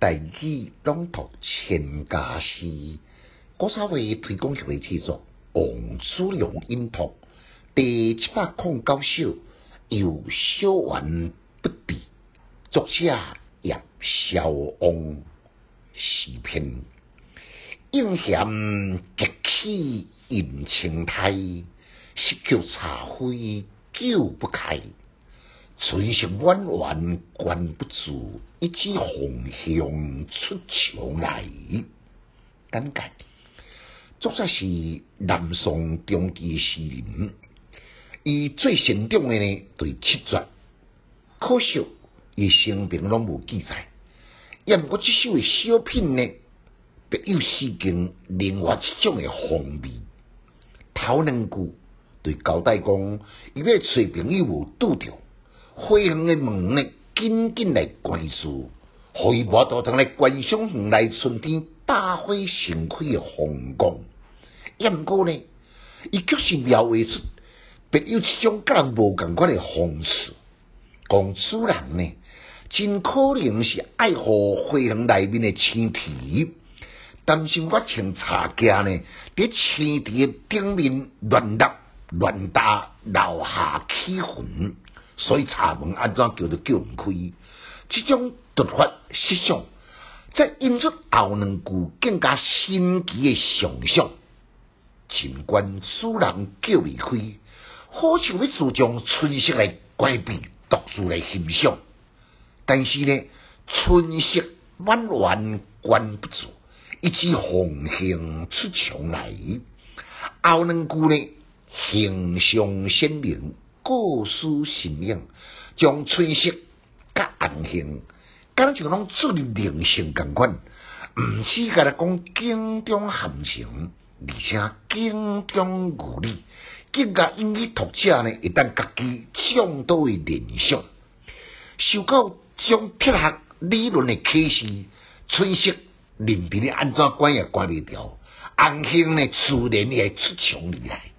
大语朗读千家诗，古早味推广协会制作《王子良音图》第七百零九首，由小完不毕，作者叶小王诗篇，应嫌极起引青苔，十桥茶灰久不开。春色宛宛关不住，一枝红杏出墙来。简介，作者是南宋中期诗人，伊最擅长的呢，对七绝，可惜伊生平拢无记载。也毋过即首诶小品呢，别有诗经另外一种诶风味。头两句对交代讲，伊要找朋友无拄着。花园的门呢，紧紧来关住，互伊无多通来观赏园内春天百花盛开的风光。也毋过呢，伊确实描绘出别有一种甲人无共款的方式。讲主人呢，真可能是爱护花园内面的青苔，担心我穿茶架呢，伫青苔的顶面乱搭乱搭，留下起痕。所以茶门安怎叫都叫毋开，即种突发设想，则引出后两句更加新奇的想象。尽管此人叫未开，好像要注重春色来怪避独自来欣赏，但是呢，春色宛宛关不住，一枝红杏出墙来。后两句呢，形象鲜明。故事新颖，将春色甲红杏，敢像拢注入灵性共款，毋是甲来讲景中含情，而且景中有理，更加引起读者呢，一旦家己众多的联想，受到种铁学理论的启示，春色任凭你安怎管也管袂掉，红杏呢自然会出墙而来。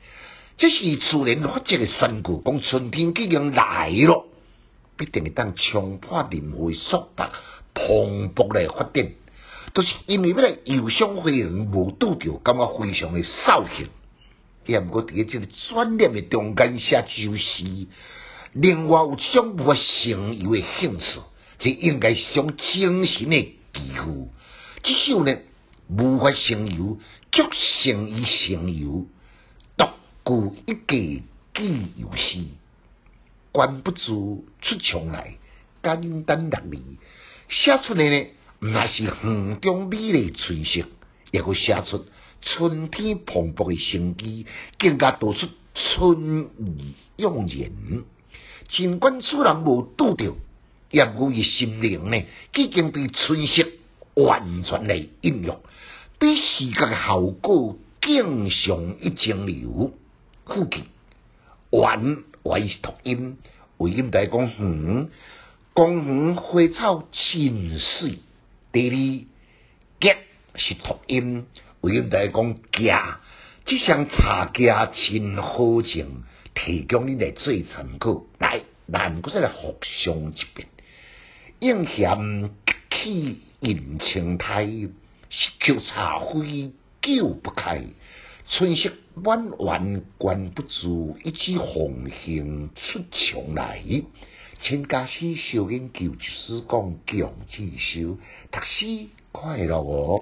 这是自然发展的宣告，讲春天已经来了，必定会当冲破任何速度蓬勃来发展。都是因为要来游赏花园无拄着，感觉非常的扫兴。也毋过伫个即个转念的中间写就是，另外有一种无法成游的兴趣，即应该是种精神的寄付。即首呢，无法成游，足成于成游。故一计记有诗，关不住出墙来，简单两字写出来呢，那是园中美丽春色，也会写出春天蓬勃的生机，更加道出春意盎然。尽管此人无拄着，也无伊心灵呢，已经被春色完全来应用，比视觉的效果更上一层楼。附近，完为是读音，为音在讲园，公园花草真水。第二，结是读音，为音在讲架，这项茶架真好静，提供你来做参考。来，咱搁再来互相一遍。应嫌起引青苔，石桥茶灰久不开。春色满园关不住，一枝红杏出墙来。请家师小研究就是讲强子修，读书快乐哦。